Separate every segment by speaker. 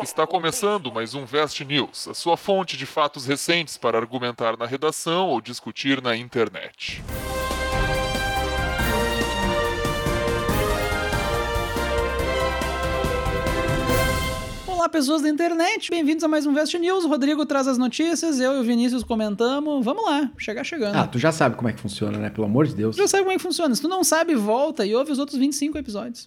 Speaker 1: Está começando mais um Vest News, a sua fonte de fatos recentes para argumentar na redação ou discutir na internet.
Speaker 2: Olá, pessoas da internet, bem-vindos a mais um Vest News. O Rodrigo traz as notícias, eu e o Vinícius comentamos. Vamos lá, chegar chegando.
Speaker 3: Ah, tu já sabe como é que funciona, né? Pelo amor de Deus.
Speaker 2: Já sabe como é que funciona. Se tu não sabe, volta e ouve os outros 25 episódios.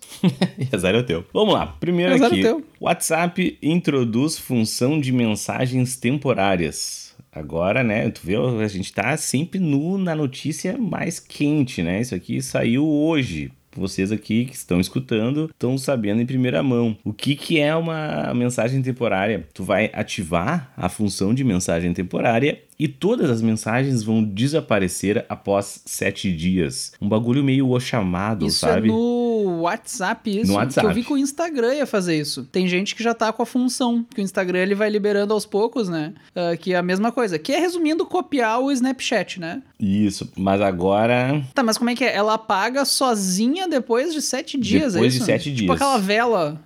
Speaker 4: e azar é o teu. Vamos lá. Primeiro
Speaker 2: Azar é
Speaker 4: aqui.
Speaker 2: teu.
Speaker 4: WhatsApp introduz função de mensagens temporárias. Agora, né, tu vê, a gente tá sempre no, na notícia mais quente, né? Isso aqui saiu hoje. Vocês aqui que estão escutando estão sabendo em primeira mão. O que, que é uma mensagem temporária? Tu vai ativar a função de mensagem temporária e todas as mensagens vão desaparecer após sete dias. Um bagulho meio o chamado,
Speaker 2: Isso
Speaker 4: sabe?
Speaker 2: é no WhatsApp, isso.
Speaker 4: No WhatsApp.
Speaker 2: Que eu vi que o Instagram ia fazer isso. Tem gente que já tá com a função, que o Instagram ele vai liberando aos poucos, né? Ah, que é a mesma coisa. Que é, resumindo, copiar o Snapchat, né?
Speaker 4: Isso, mas agora
Speaker 2: Tá, mas como é que é? Ela apaga sozinha depois de sete dias, é
Speaker 4: Depois de
Speaker 2: isso?
Speaker 4: sete
Speaker 2: Tipo
Speaker 4: dias.
Speaker 2: aquela vela.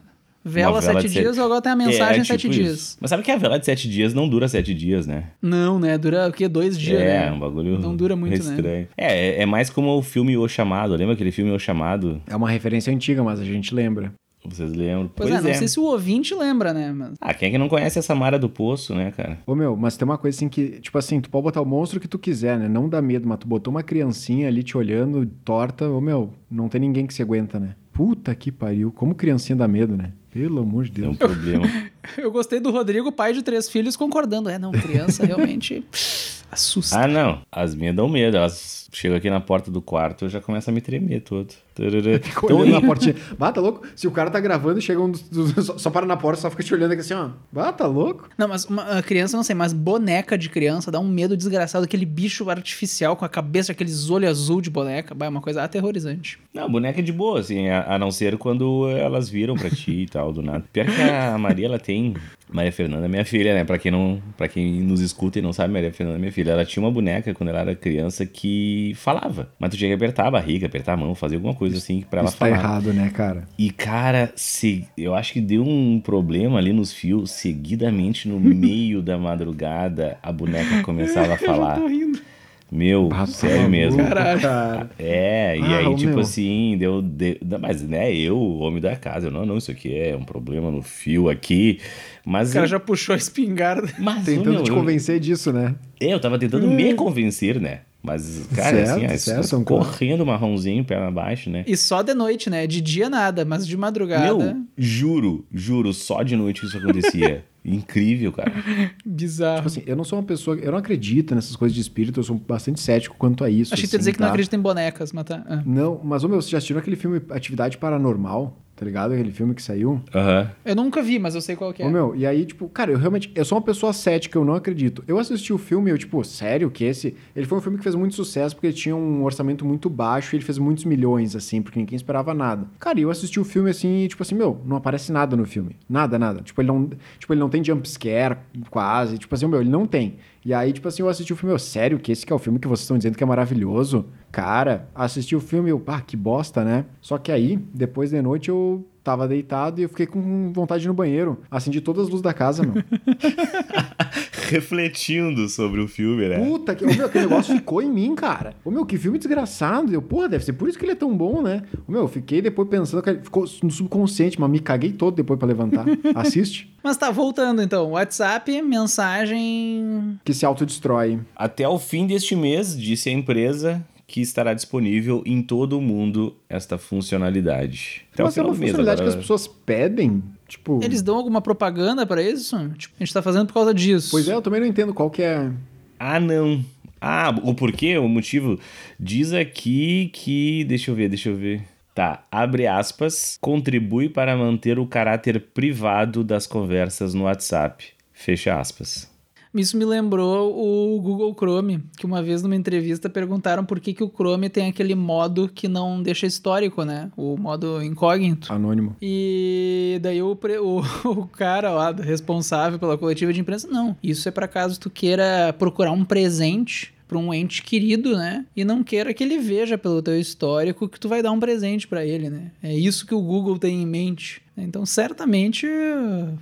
Speaker 2: Vela
Speaker 4: vela
Speaker 2: sete
Speaker 4: de sete-
Speaker 2: dias, agora tem a mensagem
Speaker 4: É,
Speaker 2: sete
Speaker 4: tipo
Speaker 2: dias.
Speaker 4: isso. Mas sabe que a vela de sete dias não dura sete dias, né?
Speaker 2: Não, né? Dura o quê? Dois dias,
Speaker 4: é,
Speaker 2: né?
Speaker 4: um bagulho
Speaker 2: Não dura muito, né?
Speaker 4: estranho. É, é, é mais como o filme O Chamado. Lembra aquele filme O Chamado?
Speaker 3: É uma referência antiga, mas a gente lembra.
Speaker 4: Vocês lembram?
Speaker 2: Pois, é, não sei se o ouvinte lembra, né? Mas...
Speaker 4: Ah, quem é que não conhece essa Mara do Poço, né, cara?
Speaker 3: Ô meu, mas tem uma coisa assim que, tipo assim, tu pode botar o monstro que tu quiser, né? Não dá medo, mas tu botou uma criancinha ali te olhando, torta, ô meu, não tem ninguém que se aguenta, né? Puta que pariu, como criancinha dá medo, né? Pelo amor de
Speaker 4: Tem um
Speaker 3: Deus.
Speaker 4: problema.
Speaker 2: Eu gostei do Rodrigo, pai de três filhos, concordando. É, não, criança realmente assusta.
Speaker 4: ah, não. As minhas dão medo. Elas chegam aqui na porta do quarto e já começam a me tremer todo.
Speaker 3: Fica
Speaker 4: Então,
Speaker 3: olhando na portinha. Bah, tá louco? Se o cara tá gravando e chega um dos, dos- só, só para na porta, só fica te olhando aqui assim, ó. Bah, tá louco?
Speaker 2: Não, mas uma a criança, não sei, mas boneca de criança dá um medo desgraçado. Aquele bicho artificial com a cabeça, aqueles olhos azul de boneca. Bah, é uma coisa aterrorizante.
Speaker 4: Não, boneca é de boa, assim, a, a não ser quando elas viram pra ti e tal, do nada. Pior que a Maria, ela tem. Maria Fernanda é minha filha, né? Pra quem, não, pra quem nos escuta e não sabe, Maria Fernanda é minha filha. Ela tinha uma boneca quando ela era criança que falava. Mas tu tinha que apertar a barriga, apertar a mão, fazer alguma coisa assim pra ela
Speaker 3: Isso tá
Speaker 4: falar.
Speaker 3: errado, né, cara?
Speaker 4: E, cara, se, eu acho que deu um problema ali nos fios. Seguidamente, no meio da madrugada, a boneca começava a falar.
Speaker 2: rindo.
Speaker 4: Meu,
Speaker 3: Bah, tá
Speaker 4: sério mesmo.
Speaker 2: Caralho.
Speaker 3: cara.
Speaker 4: É, e
Speaker 3: Ah,
Speaker 4: aí,
Speaker 3: ô,
Speaker 4: tipo
Speaker 3: meu.
Speaker 4: assim, deu, deu- Mas, né, eu, o homem da casa, eu, não, não, isso aqui é um problema no fio aqui. Mas.
Speaker 2: O cara
Speaker 4: eu-
Speaker 2: já puxou a espingarda.
Speaker 4: mas,
Speaker 3: Tentando
Speaker 4: meu,
Speaker 3: te
Speaker 4: eu-
Speaker 3: convencer disso, né?
Speaker 4: É, eu tava tentando me convencer, né? Mas, cara,
Speaker 3: Certo,
Speaker 4: assim,
Speaker 3: certo,
Speaker 4: isso-
Speaker 3: são
Speaker 4: correndo marronzinho, perna abaixo, né?
Speaker 2: E só de noite, né? De dia nada, mas de madrugada.
Speaker 4: Meu, juro, juro, só de noite isso acontecia. Incrível, cara.
Speaker 2: Bizarro.
Speaker 3: Tipo assim, eu não sou uma pessoa. Eu não acredito nessas coisas de espírito, eu sou bastante cético quanto a isso.
Speaker 2: Achei que tu ia
Speaker 3: assim,
Speaker 2: dizer que não
Speaker 3: tá?
Speaker 2: acredita em bonecas, mas tá. ah.
Speaker 3: Não, mas, ô meu, você já assistiu aquele filme Atividade Paranormal? Tá ligado? Aquele filme que saiu?
Speaker 4: Aham.
Speaker 2: Eu nunca vi, mas eu sei qual que é.
Speaker 3: Ô meu, e aí, tipo, cara, eu realmente. Eu sou uma pessoa cética, eu não acredito. Eu assisti o filme e eu, tipo, sério que esse. Ele foi um filme que fez muito sucesso porque ele tinha um orçamento muito baixo e ele fez muitos milhões, assim, porque ninguém esperava nada. Cara, e eu assisti o filme assim e, tipo assim, meu, não aparece nada no filme. Nada, nada. Tipo, ele não, tipo, ele não tem jumpscare, quase. Tipo assim, meu, ele não tem. E aí, tipo assim, eu assisti o filme, meu, sério que esse que é o filme que vocês estão dizendo que é maravilhoso? Cara, assisti o filme, eu, ah, que bosta, né? Só que aí, depois de noite, eu tava deitado e eu fiquei com vontade no banheiro. Acendi todas as luzes da casa, meu.
Speaker 4: Refletindo sobre o filme, né?
Speaker 3: Puta, que, meu, aquele negócio ficou em mim, cara. Ô, meu, que filme desgraçado. Eu, porra, deve ser por isso que ele é tão bom, né? Ô, meu, eu fiquei depois pensando que ficou no subconsciente, mas me caguei todo depois pra levantar. Assiste.
Speaker 2: Mas tá, voltando então. WhatsApp, mensagem.
Speaker 3: Que se autodestrói.
Speaker 4: Até o fim deste mês, disse a empresa que estará disponível em todo o mundo esta funcionalidade. Até o
Speaker 3: mas é uma funcionalidade
Speaker 4: agora.
Speaker 3: que as pessoas pedem. Tipo.
Speaker 2: Eles dão alguma propaganda pra isso? Tipo, a gente tá fazendo por causa disso.
Speaker 3: Pois é, eu também não entendo qual que é.
Speaker 4: Ah, não. Ah, o porquê, o motivo. Diz aqui que. Deixa eu ver, deixa eu ver. Tá, abre aspas. Contribui para manter o caráter privado das conversas no WhatsApp. Fecha aspas.
Speaker 2: Isso me lembrou o Google Chrome, que uma vez numa entrevista perguntaram por que, que o Chrome tem aquele modo que não deixa histórico, né? O modo incógnito.
Speaker 3: Anônimo.
Speaker 2: E daí o, pre- o, o cara lá responsável pela coletiva de imprensa, não, isso é para caso tu queira procurar um presente para um ente querido, né? E não queira que ele veja pelo teu histórico que tu vai dar um presente para ele, né? É isso que o Google tem em mente. Então, certamente,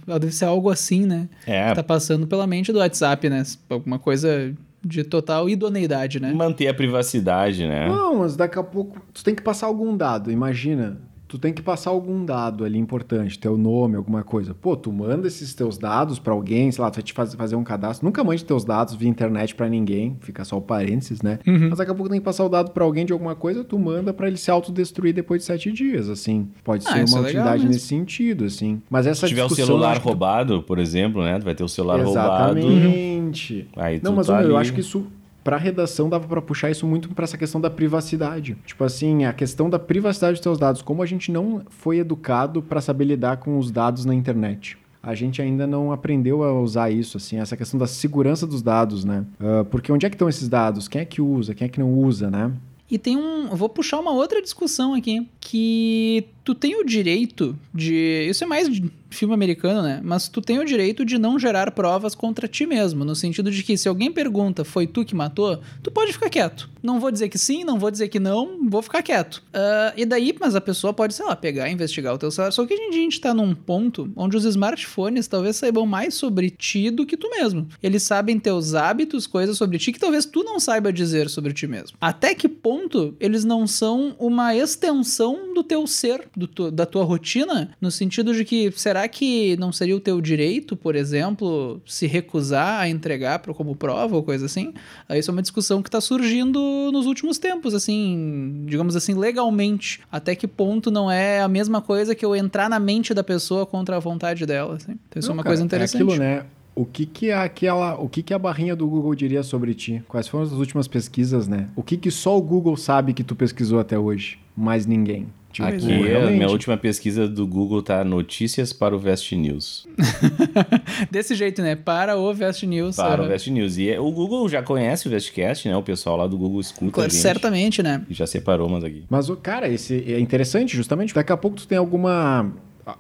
Speaker 2: deve ser algo assim, né?
Speaker 4: É.
Speaker 2: Que tá passando pela mente do WhatsApp, né? Alguma coisa de total idoneidade, né?
Speaker 4: Manter a privacidade, né?
Speaker 3: Não, mas daqui a pouco tu tem que passar algum dado, imagina tu tem que passar algum dado ali importante, teu nome, alguma coisa. Pô, tu manda esses teus dados para alguém, sei lá, tu vai te fazer, fazer um cadastro. Nunca mande teus dados via internet para ninguém, fica só o parênteses, né?
Speaker 2: Uhum.
Speaker 3: Mas daqui a pouco tem que passar o dado para alguém de alguma coisa, tu manda para ele se autodestruir depois de sete dias, assim. Pode
Speaker 2: Ah,
Speaker 3: ser uma
Speaker 2: é
Speaker 3: utilidade nesse sentido, assim. Mas essa
Speaker 4: Se tiver o
Speaker 3: discussão, eu
Speaker 4: celular
Speaker 3: que tu-
Speaker 4: roubado, por exemplo, né? Tu vai ter o celular roubado.
Speaker 3: Exatamente.
Speaker 4: Aí
Speaker 3: Não,
Speaker 4: tu
Speaker 3: mas
Speaker 4: tá
Speaker 3: eu
Speaker 4: ali-
Speaker 3: acho que isso Pra redação dava pra puxar isso muito pra essa questão da privacidade. Tipo assim, a questão da privacidade dos teus dados, como a gente não foi educado pra saber lidar com os dados na internet. A gente ainda não aprendeu a usar isso, assim, essa questão da segurança dos dados, né? Ah, porque onde é que estão esses dados? Quem é que usa? Quem é que não usa, né?
Speaker 2: E tem um. Vou puxar uma outra discussão aqui. Que tu tem o direito de. Isso é mais filme americano, né? Mas tu tem o direito de não gerar provas contra ti mesmo. No sentido de que se alguém pergunta, foi tu que matou? Tu pode ficar quieto. Não vou dizer que sim, não vou dizer que não, vou ficar quieto. Ah, e daí, mas a pessoa pode, sei lá, pegar e investigar o teu celular. Só que em dia a gente tá num ponto onde os smartphones talvez saibam mais sobre ti do que tu mesmo. Eles sabem teus hábitos, coisas sobre ti que talvez tu não saiba dizer sobre ti mesmo. Até que ponto eles não são uma extensão do teu ser, do tu- da tua rotina, no sentido de que será que não seria o teu direito, por exemplo, se recusar a entregar pro- como prova ou coisa assim? Isso é uma discussão que tá surgindo nos últimos tempos, assim, digamos assim, legalmente. Até que ponto não é a mesma coisa que eu entrar na mente da pessoa contra a vontade dela, assim. Então isso é
Speaker 3: Não,
Speaker 2: uma
Speaker 3: cara,
Speaker 2: coisa interessante.
Speaker 3: É aquilo, né? O que que a, aquela, o que que a barrinha do Google diria sobre ti? Quais foram as últimas pesquisas, né? O que que só o Google sabe que tu pesquisou até hoje? Mais ninguém. Tipo,
Speaker 4: Aqui,
Speaker 2: é,
Speaker 4: a
Speaker 3: realmente.
Speaker 4: minha última pesquisa do Google tá notícias para o Vest News.
Speaker 2: Desse jeito, né? Para o Vest News.
Speaker 4: Para o
Speaker 2: aham.
Speaker 4: Vest News. E é- o Google já conhece o Vestcast, né? O pessoal lá do Google escuta a
Speaker 2: Claro,
Speaker 4: gente.
Speaker 2: Certamente, né?
Speaker 4: E já separou umas aqui.
Speaker 3: Mas, o cara, esse é interessante, justamente. Daqui a pouco tu tem alguma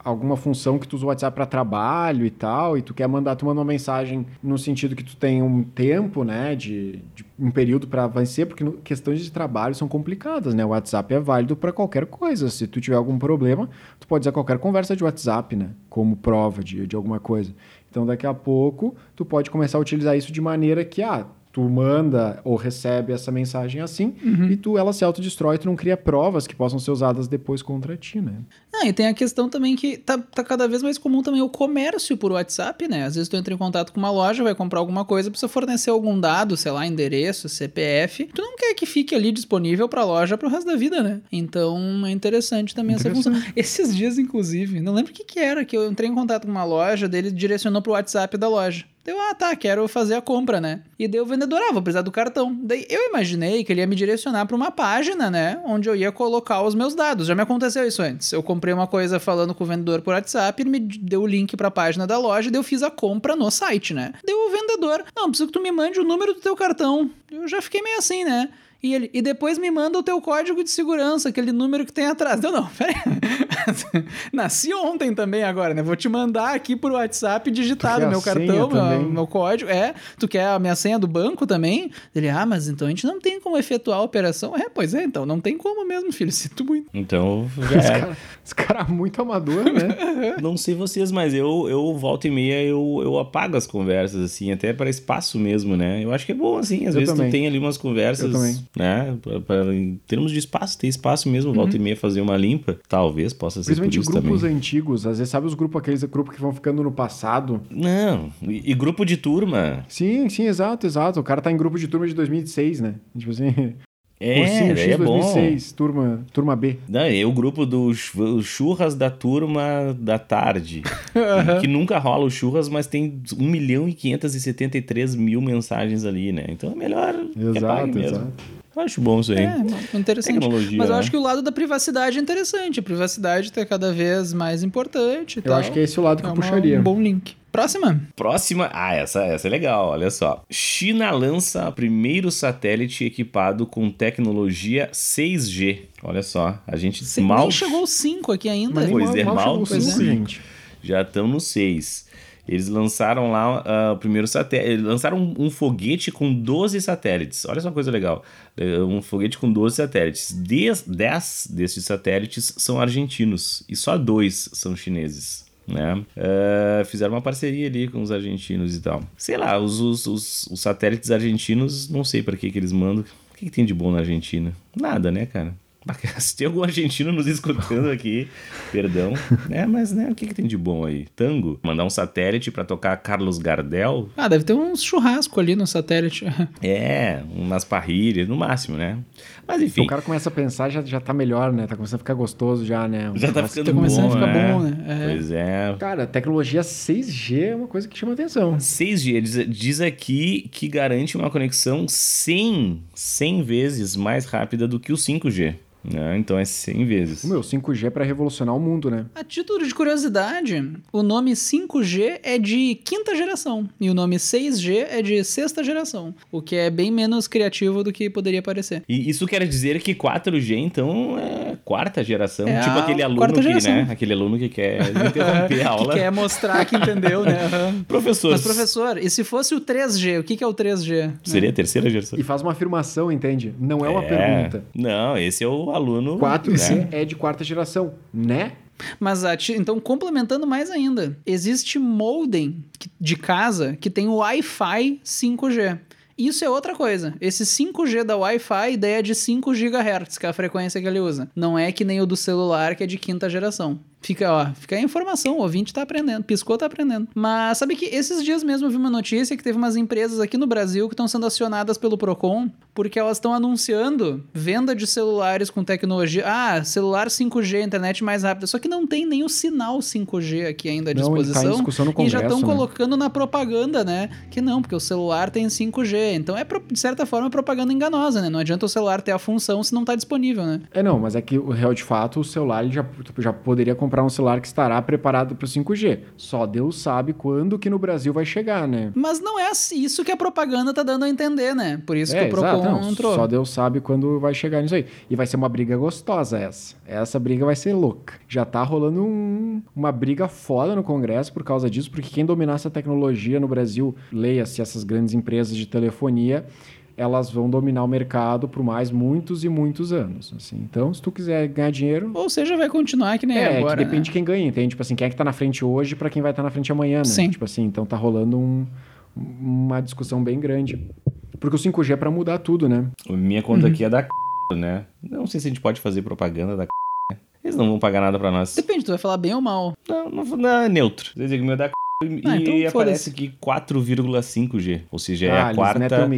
Speaker 3: alguma função que tu usa o WhatsApp para trabalho e tal, e tu quer mandar, tu manda uma mensagem no sentido que tu tem um tempo, né, de, de um período para vencer, porque no- questões de trabalho são complicadas, né? O WhatsApp é válido para qualquer coisa. Se tu tiver algum problema, tu pode usar qualquer conversa de WhatsApp, né, como prova de, de alguma coisa. Então, daqui a pouco, tu pode começar a utilizar isso de maneira que, ah, tu manda ou recebe essa mensagem assim e tu ela se autodestrói, tu não cria provas que possam ser usadas depois contra ti, né?
Speaker 2: Ah, e tem a questão também que tá, tá cada vez mais comum também o comércio por WhatsApp, né? Às vezes tu entra em contato com uma loja, vai comprar alguma coisa, precisa fornecer algum dado, sei lá, endereço, CPF. Tu não quer que fique ali disponível pra loja pro resto da vida, né? Então é interessante também essa função. Esses dias, inclusive, não lembro o que que era, que eu entrei em contato com uma loja, dele direcionou pro WhatsApp da loja. Deu, ah, tá, quero fazer a compra, né? E daí o vendedor, ah, vou precisar do cartão. Daí eu imaginei que ele ia me direcionar pra uma página, né? Onde eu ia colocar os meus dados. Já me aconteceu isso antes. Eu comprei uma coisa falando com o vendedor por WhatsApp, ele me deu o link pra página da loja, daí eu fiz a compra no site, né? Deu o vendedor, não, preciso que tu me mande o número do teu cartão. Eu já fiquei meio assim, né? E, ele, e depois me manda o teu código de segurança, aquele número que tem atrás. Não, não, peraí. Nasci ontem também agora, né? Vou te mandar aqui por WhatsApp digitado meu cartão, meu, meu código. É, tu quer a minha senha do banco também? Ele, ah, mas então a gente não tem como efetuar a operação. É, pois é, então não tem como mesmo, filho. Sinto muito.
Speaker 4: Então, já
Speaker 3: Esse
Speaker 4: era.
Speaker 3: cara, esse cara é muito amador, né?
Speaker 4: Não sei vocês, mas eu, eu volta e meia, eu, eu apago as conversas, assim, até para espaço mesmo, né? Eu acho que é bom, assim, às
Speaker 3: Eu
Speaker 4: vezes
Speaker 3: também.
Speaker 4: tu tem ali umas conversas, né? Pra, pra- em termos de espaço, ter espaço mesmo, volta e meia fazer uma limpa, talvez possa ser
Speaker 3: Principalmente grupos
Speaker 4: também.
Speaker 3: antigos, às vezes sabe os grupos, aqueles grupos que vão ficando no passado.
Speaker 4: Não, e, e grupo de turma.
Speaker 3: Sim, sim, exato, exato. O cara tá em grupo de turma de 2006, né? Tipo assim,
Speaker 4: É,
Speaker 3: cursinho X
Speaker 4: é bom.
Speaker 3: 2006, turma, turma B.
Speaker 4: Não, e o grupo do chu- churras da turma da tarde. que nunca rola o churras, mas tem 1 milhão e 573 mil mensagens ali, né? Então é melhor que apague
Speaker 3: Exato,
Speaker 4: mesmo. Eu acho bom isso aí.
Speaker 2: É, interessante.
Speaker 4: Tecnologia,
Speaker 2: Mas eu
Speaker 4: né?
Speaker 2: acho que o lado da privacidade é interessante. A privacidade tá cada vez mais importante
Speaker 3: Eu
Speaker 2: tal.
Speaker 3: acho que é esse o lado que
Speaker 2: É
Speaker 3: eu
Speaker 2: uma-
Speaker 3: puxaria.
Speaker 2: um bom link. Próxima.
Speaker 4: Próxima. Ah, essa, essa é legal, olha só. China lança primeiro satélite equipado com tecnologia 6G. Olha só, a gente
Speaker 2: Sem,
Speaker 4: mal
Speaker 2: nem chegou o 5 aqui ainda.
Speaker 3: Mas
Speaker 4: Pois
Speaker 3: mal,
Speaker 4: é,
Speaker 3: mal
Speaker 4: mal
Speaker 3: chegou o
Speaker 2: pois
Speaker 3: cinco,
Speaker 2: é.
Speaker 3: gente.
Speaker 4: já estão no 6. Eles lançaram lá uh, o primeiro satélite. Lançaram um, um, foguete com 12 satélites. Olha só uma coisa legal. É, um foguete com 12 satélites. 10 desses satélites são argentinos e só dois são chineses. Né? Uh, fizeram uma parceria ali com os argentinos e tal. Sei lá, os, os, os, os satélites argentinos, não sei para que, que eles mandam. O que, que tem de bom na Argentina? Nada, né, cara? Se tem algum argentino nos escutando aqui, perdão, né? Mas, né, o que, que tem de bom aí? Tango? Mandar um satélite para tocar Carlos Gardel?
Speaker 2: Ah, deve ter um churrasco ali no satélite.
Speaker 4: é, umas parrilhas, no máximo, né? Mas enfim.
Speaker 3: O cara começa a pensar, já, já tá melhor, né? Tá começando a ficar gostoso já, né?
Speaker 4: já tá ficando tá
Speaker 2: começando
Speaker 4: bom,
Speaker 2: a ficar
Speaker 4: é.
Speaker 2: bom, né?
Speaker 4: É. Pois é.
Speaker 3: Cara, tecnologia 6G é uma coisa que chama atenção.
Speaker 4: 6G, diz, diz aqui que garante uma conexão 100, 100 vezes mais rápida do que o 5G. Né? Então é 100 vezes.
Speaker 3: O meu, 5G é para revolucionar o mundo, né?
Speaker 2: A título de curiosidade, o nome 5G é de quinta geração e o nome 6G é de sexta geração, o que é bem menos criativo do que poderia parecer.
Speaker 4: E isso quer dizer que 4G, então, é quarta geração.
Speaker 2: É
Speaker 4: tipo aquele aluno que, né? Aquele aluno que quer interromper a aula.
Speaker 2: que quer mostrar que entendeu, né?
Speaker 4: Uhum. Professor.
Speaker 2: Mas, professor, e se fosse o 3G, o que, que é o 3G?
Speaker 4: Seria a terceira geração.
Speaker 3: E faz uma afirmação, entende? Não é uma
Speaker 4: é...
Speaker 3: pergunta.
Speaker 4: Não, esse é o aluno.
Speaker 3: 4G
Speaker 4: né?
Speaker 3: é de quarta geração, né?
Speaker 2: Mas então, complementando mais ainda, existe modem de casa que tem o Wi-Fi 5G. Isso é outra coisa. Esse 5G da Wi-Fi, ideia é de 5 GHz, que é a frequência que ele usa. Não é que nem o do celular, que é de quinta geração. Fica, ó, fica a informação, o ouvinte tá aprendendo, piscou, tá aprendendo. Mas sabe que esses dias mesmo eu vi uma notícia que teve umas empresas aqui no Brasil que estão sendo acionadas pelo Procon porque elas estão anunciando venda de celulares com tecnologia. Ah, celular 5G, internet mais rápida. Só que não tem nem o sinal 5G aqui ainda à disposição.
Speaker 3: Não, tá discussão no Congresso,
Speaker 2: e já estão
Speaker 3: né?
Speaker 2: colocando na propaganda, né? Que não, porque o celular tem 5G. Então é, de certa forma, propaganda enganosa, né? Não adianta o celular ter a função se não tá disponível, né?
Speaker 3: É, não, mas é que o real de fato, o celular já, já poderia comprar um celular que estará preparado para o 5G. Só Deus sabe quando que no Brasil vai chegar, né?
Speaker 2: Mas não é isso que a propaganda tá dando a entender, né? Por isso
Speaker 3: é,
Speaker 2: que o Procon
Speaker 3: não,
Speaker 2: entrou.
Speaker 3: Só Deus sabe quando vai chegar nisso aí. E vai ser uma briga gostosa essa. Essa briga vai ser louca. Já tá rolando um, uma briga foda no Congresso por causa disso, porque quem dominar essa tecnologia no Brasil, leia-se essas grandes empresas de telefonia, elas vão dominar o mercado por mais muitos e muitos anos. Assim. Então, se tu quiser ganhar dinheiro.
Speaker 2: Ou seja, vai continuar que nem
Speaker 3: é,
Speaker 2: agora.
Speaker 3: que depende
Speaker 2: né?
Speaker 3: de quem ganha, entende? Tipo assim, quem é que tá na frente hoje para quem vai estar tá na frente amanhã, né?
Speaker 2: Sim.
Speaker 3: Tipo assim, então tá rolando um, uma discussão bem grande. Porque o 5G é pra mudar tudo, né?
Speaker 4: Minha conta aqui é da né? Não sei se a gente pode fazer propaganda da né? Eles não vão pagar nada pra nós.
Speaker 2: Depende, tu vai falar bem ou mal.
Speaker 4: Não, não, não é neutro. Quer dizer que o meu é da e
Speaker 2: Ah, então
Speaker 4: aparece aqui 4,5G. Ou seja, é
Speaker 3: ah,
Speaker 4: a
Speaker 3: eles
Speaker 4: quarta.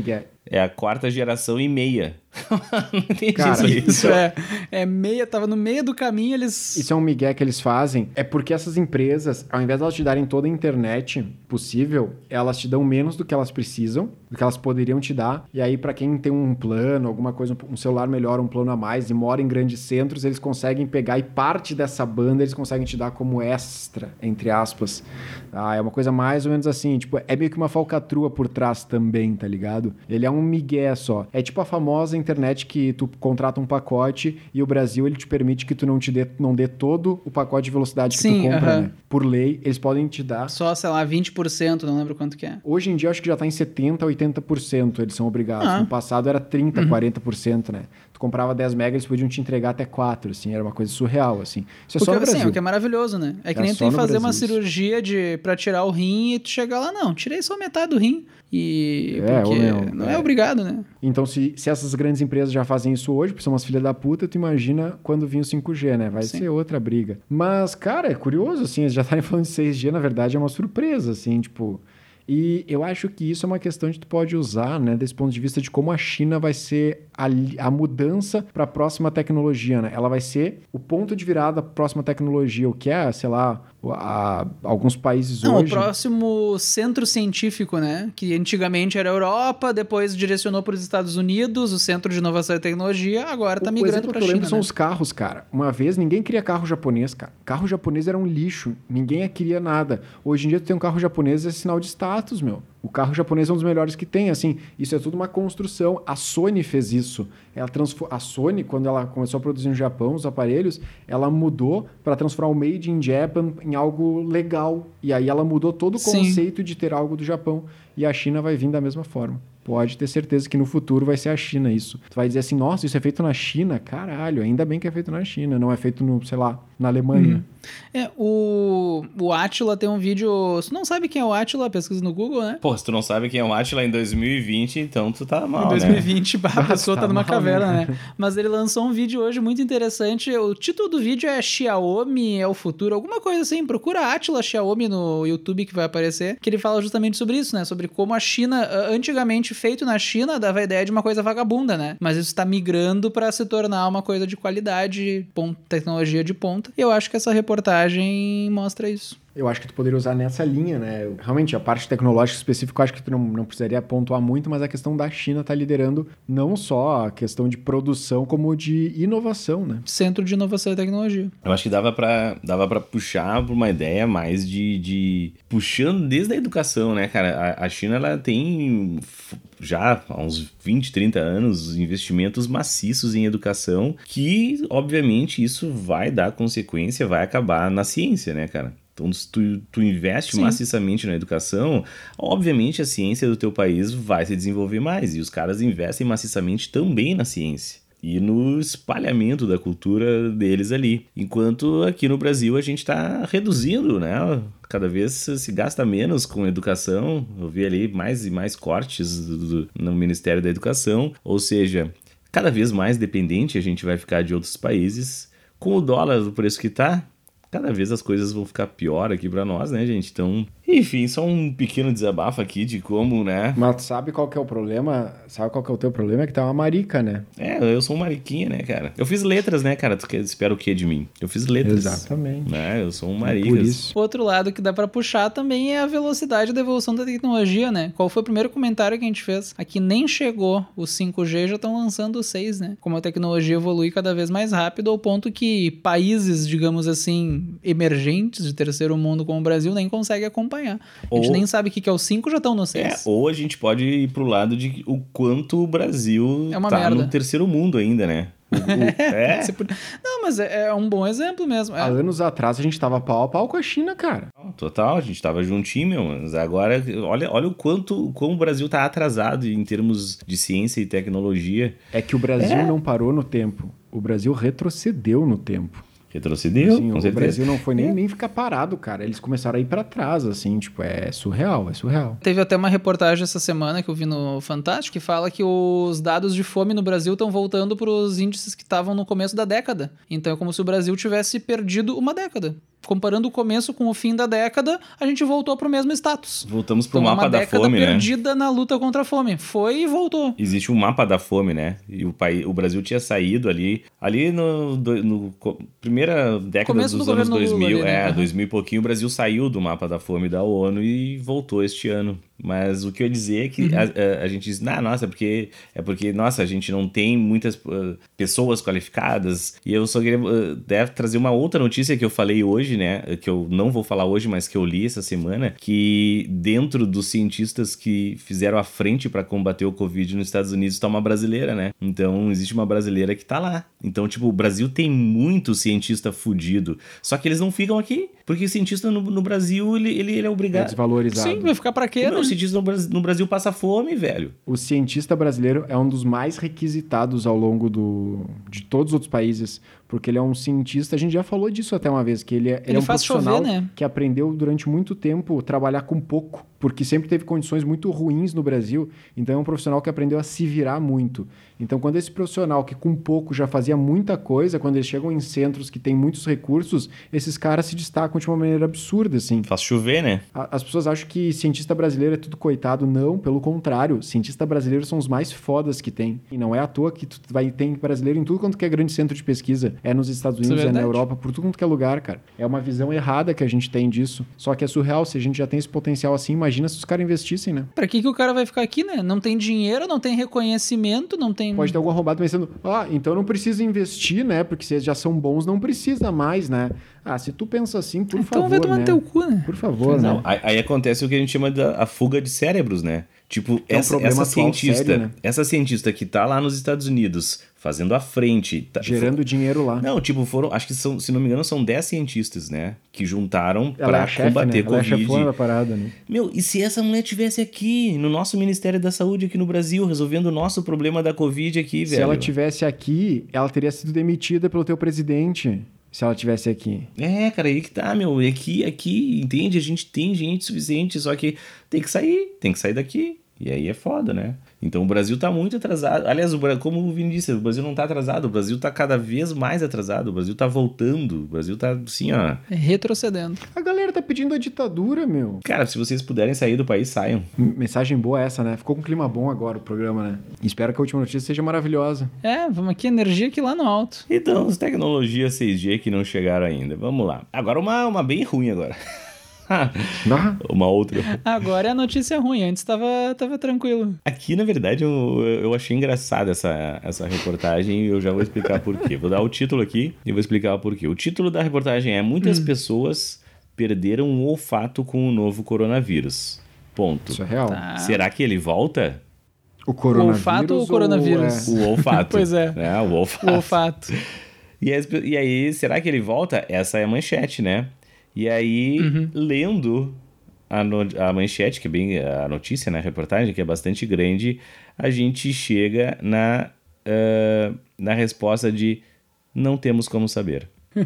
Speaker 4: É a quarta geração e meia. não entendi
Speaker 3: Cara,
Speaker 4: isso.
Speaker 2: Isso é, é meia, tava no meio do caminho, eles.
Speaker 3: Isso é um migué que eles fazem. É porque essas empresas, ao invés de elas te darem toda a internet possível, elas te dão menos do que elas precisam, do que elas poderiam te dar. E aí, pra quem tem um plano, alguma coisa, um celular melhor, um plano a mais, e mora em grandes centros, eles conseguem pegar e parte dessa banda eles conseguem te dar como extra, entre aspas. Ah, é uma coisa mais ou menos assim, tipo, é meio que uma falcatrua por trás também, tá ligado? Ele é um migué só. É tipo a famosa internet que tu contrata um pacote e o Brasil ele te permite que tu não te dê, não dê todo o pacote de velocidade que
Speaker 2: Sim,
Speaker 3: tu compra,
Speaker 2: aham.
Speaker 3: né? Por lei, eles podem te dar.
Speaker 2: Só, sei lá, 20%, não lembro quanto que é.
Speaker 3: Hoje em dia, acho que já tá em 70%, 80% eles são obrigados.
Speaker 2: Ah.
Speaker 3: No passado era 30%, 40%, né? Tu comprava 10 megas, eles podiam te entregar até 4, assim. Era uma coisa surreal, assim. Isso é só no
Speaker 2: Porque, assim,
Speaker 3: Brasil.
Speaker 2: o que é maravilhoso, né? É que
Speaker 3: É
Speaker 2: nem ir
Speaker 3: no
Speaker 2: fazer uma
Speaker 3: Brasil isso.
Speaker 2: cirurgia de, pra tirar o rim e tu chegar lá, não, tirei só metade do rim. E.
Speaker 3: É,
Speaker 2: porque
Speaker 3: meu,
Speaker 2: não é.
Speaker 3: é.
Speaker 2: obrigado, né?
Speaker 3: Então, se, se essas grandes empresas já fazem isso hoje, porque são umas filhas da puta, tu imagina quando vir o 5G, né? Vai
Speaker 2: Sim.
Speaker 3: ser outra briga. Mas, cara, é curioso, assim, eles já estarem falando de 6G, na verdade, é uma surpresa, assim, tipo... E eu acho que isso é uma questão que tu pode usar, né, desse ponto de vista de como a China vai ser a, a mudança para a próxima tecnologia, né? Ela vai ser o ponto de virada para a próxima tecnologia, o que é, sei lá, a- alguns países
Speaker 2: Não,
Speaker 3: hoje...
Speaker 2: o próximo centro científico, né? Que antigamente era a Europa, depois direcionou para os Estados Unidos, o centro de inovação e tecnologia, agora tá
Speaker 3: O- o
Speaker 2: migrando
Speaker 3: exemplo
Speaker 2: para
Speaker 3: que eu
Speaker 2: China.
Speaker 3: lembro são
Speaker 2: né?
Speaker 3: os carros, cara. Uma vez ninguém queria carro japonês, cara. Carro japonês era um lixo. Ninguém queria nada. Hoje em dia tu tem um carro japonês é sinal de status, meu. O carro japonês é um dos melhores que tem, assim. Isso é tudo uma construção. A Sony fez isso. Ela transfo- A Sony, quando ela começou a produzir no Japão os aparelhos, ela mudou para transformar o Made in Japan em em algo legal. E aí ela mudou todo o
Speaker 2: Sim.
Speaker 3: conceito de ter algo do Japão. E a China vai vir da mesma forma. Pode ter certeza que no futuro vai ser a China isso. Tu vai dizer assim, nossa, isso é feito na China? Caralho, ainda bem que é feito na China, não é feito no, sei lá, na Alemanha.
Speaker 2: É, o, o Atila tem um vídeo. Você não sabe quem é o Atila? Pesquisa no Google, né?
Speaker 4: Pô, se tu não sabe quem é o Atila em 2020, então tu tá mal,
Speaker 2: Em 2020, bah, a
Speaker 3: Ah,
Speaker 2: pessoa
Speaker 3: tá
Speaker 2: tá numa
Speaker 3: mal,
Speaker 2: caverna,
Speaker 3: né?
Speaker 2: né? Mas ele lançou um vídeo hoje muito interessante. O título do vídeo é Xiaomi é o futuro, alguma coisa assim. Procura Atila Xiaomi no YouTube que vai aparecer. Que ele fala justamente sobre isso, né? Sobre como a China, antigamente feito na China, dava a ideia de uma coisa vagabunda, né? Mas isso tá migrando pra se tornar uma coisa de qualidade, pon- tecnologia de ponta. E eu acho que essa reportagem mostra isso.
Speaker 3: Eu acho que tu poderia usar nessa linha, né? Realmente, a parte tecnológica específica, eu acho que tu não, não precisaria pontuar muito, mas a questão da China tá liderando não só a questão de produção, como de inovação, né?
Speaker 2: Centro de Inovação e Tecnologia.
Speaker 4: Eu acho que dava pra, dava pra puxar pra uma ideia mais de, de. Puxando desde a educação, né, cara? A, a China, ela tem já há uns 20, 30 anos investimentos maciços em educação, que, obviamente, isso vai dar consequência, vai acabar na ciência, né, cara? Então, se tu, tu investe
Speaker 2: Sim.
Speaker 4: maciçamente na educação, obviamente a ciência do teu país vai se desenvolver mais. E os caras investem maciçamente também na ciência e no espalhamento da cultura deles ali. Enquanto aqui no Brasil a gente está reduzindo, né? Cada vez se gasta menos com educação. Eu vi ali mais e mais cortes do- do- no Ministério da Educação. Ou seja, cada vez mais dependente a gente vai ficar de outros países. Com o dólar do preço que tá, cada vez as coisas vão ficar pior aqui para nós, né, gente? Então, enfim, só um pequeno desabafo aqui de como, né?
Speaker 3: Mas tu sabe qual que é o problema? Sabe qual que é o teu problema? É que é uma marica, né?
Speaker 4: É, eu sou um mariquinha, né, cara? Eu fiz letras, né, cara? Tu espera o que de mim? Eu fiz letras.
Speaker 3: Exatamente.
Speaker 4: Né? Eu sou um
Speaker 3: É
Speaker 4: marica.
Speaker 3: Por isso.
Speaker 2: Outro lado que dá pra puxar também é a velocidade da evolução da tecnologia, né? Qual foi o primeiro comentário que a gente fez? Aqui nem chegou o 5G, já estão lançando o 6, né? Como a tecnologia evolui cada vez mais rápido, ao ponto que países, digamos assim, emergentes de terceiro mundo como o Brasil nem conseguem acompanhar. A gente
Speaker 4: Ou-
Speaker 2: nem sabe o que é o 5, já estão no
Speaker 4: É,
Speaker 2: 6.
Speaker 4: ou a gente pode ir pro lado de o quanto o Brasil
Speaker 2: É uma
Speaker 4: tá
Speaker 2: merda.
Speaker 4: no terceiro mundo ainda, né? O- o- é,
Speaker 2: pode- Não, mas é, é um bom exemplo mesmo. É.
Speaker 3: Há anos atrás a gente tava pau a pau com a China, cara.
Speaker 4: total, a gente tava juntinho, meu. Mas agora, olha, olha o quanto como o Brasil tá atrasado em termos de ciência e tecnologia.
Speaker 3: É que o Brasil
Speaker 4: É.
Speaker 3: não parou no tempo. O Brasil retrocedeu no tempo.
Speaker 4: Retrocedeu,
Speaker 3: Assim,
Speaker 4: com
Speaker 3: o
Speaker 4: certeza.
Speaker 3: Brasil não foi nem,
Speaker 4: É.
Speaker 3: nem ficar parado, cara. Eles começaram a ir pra trás, assim, tipo, é surreal, é surreal.
Speaker 2: Teve até uma reportagem essa semana que eu vi no Fantástico que fala que os dados de fome no Brasil estão voltando para os índices que estavam no começo da década. Então é como se o Brasil tivesse perdido uma década. Comparando o começo com o fim da década, a gente voltou para o mesmo status.
Speaker 4: Voltamos pro
Speaker 2: Então,
Speaker 4: mapa
Speaker 2: uma
Speaker 4: da fome, né?
Speaker 2: perdida na luta contra a fome. Foi e voltou.
Speaker 4: Existe um mapa da fome, né? E o, país, o Brasil tinha saído ali, ali no, no primeira década
Speaker 2: Começo
Speaker 4: dos
Speaker 2: do
Speaker 4: anos
Speaker 2: governo
Speaker 4: 2000,
Speaker 2: Lula ali, né?
Speaker 4: é,
Speaker 2: Aham.
Speaker 4: 2000 e pouquinho, o Brasil saiu do mapa da fome da ONU e voltou este ano. Mas o que eu ia dizer é que
Speaker 2: Uhum.
Speaker 4: a, a- a gente diz, nah, nossa, é porque, é porque, nossa, a gente não tem muitas uh, pessoas qualificadas. E eu só queria uh, deve trazer uma outra notícia que eu falei hoje, né? Que eu não vou falar hoje, mas que eu li essa semana, que dentro dos cientistas que fizeram a frente para combater o Covid nos Estados Unidos está uma brasileira, né? Então existe uma brasileira que tá lá. Então, tipo, o Brasil tem muito cientista fudido. Só que eles não ficam aqui. Porque o cientista no, no Brasil, ele, ele, ele é
Speaker 3: É
Speaker 4: obrigado.
Speaker 3: desvalorizado.
Speaker 2: Sim, vai ficar para quê, né?
Speaker 4: O cientista no Brasil passa fome, velho.
Speaker 3: O cientista brasileiro é um dos mais requisitados ao longo do, de todos os outros países, porque ele é um cientista, a gente já falou disso até uma vez, que ele é, ele é um
Speaker 2: faz
Speaker 3: profissional
Speaker 2: chover, né?
Speaker 3: que aprendeu durante muito tempo trabalhar com pouco, porque sempre teve condições muito ruins no Brasil, então é um profissional que aprendeu a se virar muito. Então quando esse profissional que com pouco já fazia muita coisa, quando eles chegam em centros que têm muitos recursos, esses caras se destacam de uma maneira absurda, assim.
Speaker 4: Faz chover, né?
Speaker 3: As pessoas acham que cientista brasileiro é tudo coitado. Não, pelo contrário. Cientista brasileiro são os mais fodas que tem. E não é à toa que tu vai ter brasileiro em tudo quanto que é grande centro de pesquisa. É nos Estados
Speaker 2: é
Speaker 3: Unidos, é, na
Speaker 2: verdade.
Speaker 3: Europa, por tudo quanto que é lugar, cara. É uma visão errada que a gente tem disso. Só que é surreal. Se a gente já tem esse potencial assim, imagina se os caras investissem, né?
Speaker 2: Pra que, que o cara vai ficar aqui, né? Não tem dinheiro, não tem reconhecimento, não tem.
Speaker 3: Pode ter algum arrombado pensando, ah, então não precisa investir, né? Porque vocês já são bons, não precisa mais, né? Ah, se tu pensa assim, por
Speaker 2: então
Speaker 3: favor,
Speaker 2: vai tomar
Speaker 3: né?
Speaker 2: no teu cu, né?
Speaker 3: Por favor,
Speaker 4: Não,
Speaker 3: né?
Speaker 4: aí, aí acontece o que a gente chama da a fuga de cérebros, né? Tipo,
Speaker 3: é um
Speaker 4: essa,
Speaker 3: problema
Speaker 4: essa cientista,
Speaker 3: sério, né?
Speaker 4: essa cientista que tá lá nos Estados Unidos, fazendo a frente, tá-
Speaker 3: Gerando dinheiro lá.
Speaker 4: Não, tipo, foram, acho que são, se não me engano, são 10 cientistas, né? Que juntaram
Speaker 3: Ela é
Speaker 4: pra
Speaker 3: a chefe,
Speaker 4: combater
Speaker 3: né? Ela é a
Speaker 4: Covid.
Speaker 3: chefona da parada, né?
Speaker 4: Meu, e se essa mulher tivesse aqui, no nosso Ministério da Saúde aqui no Brasil, resolvendo o nosso problema da Covid aqui,
Speaker 3: Se
Speaker 4: velho?
Speaker 3: ela tivesse aqui, ela teria sido demitida pelo teu presidente. Se ela tivesse aqui.
Speaker 4: É, cara, aí que tá, meu. Aqui, aqui, entende? A gente tem gente suficiente, só que tem que sair, tem que sair daqui. E aí é foda, né? Então o Brasil tá muito atrasado. Aliás, o Bra- como o Vini disse, o Brasil não tá atrasado, o Brasil tá cada vez mais atrasado, o Brasil tá voltando, o Brasil tá assim, ó.
Speaker 2: É retrocedendo.
Speaker 3: A galera tá pedindo a ditadura, meu.
Speaker 4: Cara, se vocês puderem sair do país, saiam.
Speaker 3: Mensagem boa essa, né? Ficou com um clima bom agora o programa, né? Espero que a última notícia seja maravilhosa.
Speaker 2: É, vamos aqui, energia aqui lá no alto.
Speaker 4: Então, as tecnologias 6G que não chegaram ainda. Vamos lá. Agora uma, uma bem ruim agora. Uma outra.
Speaker 2: Agora é a notícia ruim, antes tava, tava tranquilo.
Speaker 4: Aqui, na verdade, eu, eu achei engraçada essa, essa reportagem e eu já vou explicar por quê. Vou dar o título aqui e vou explicar por quê. O título da reportagem é Muitas pessoas perderam o olfato com o novo coronavírus. Ponto.
Speaker 3: isso é real.
Speaker 2: Tá.
Speaker 4: Será que ele volta?
Speaker 3: O coronavírus.
Speaker 2: olfato ou o coronavírus?
Speaker 3: é-
Speaker 4: O olfato.
Speaker 2: Pois é.
Speaker 4: Né? O olfato.
Speaker 2: O olfato.
Speaker 4: E, e aí, será que ele volta? Essa é a manchete, né? E aí,
Speaker 2: Uhum.
Speaker 4: lendo a, no- a manchete, que é bem a notícia, né? A reportagem, que é bastante grande, a gente chega na, ah, na resposta de não temos como saber.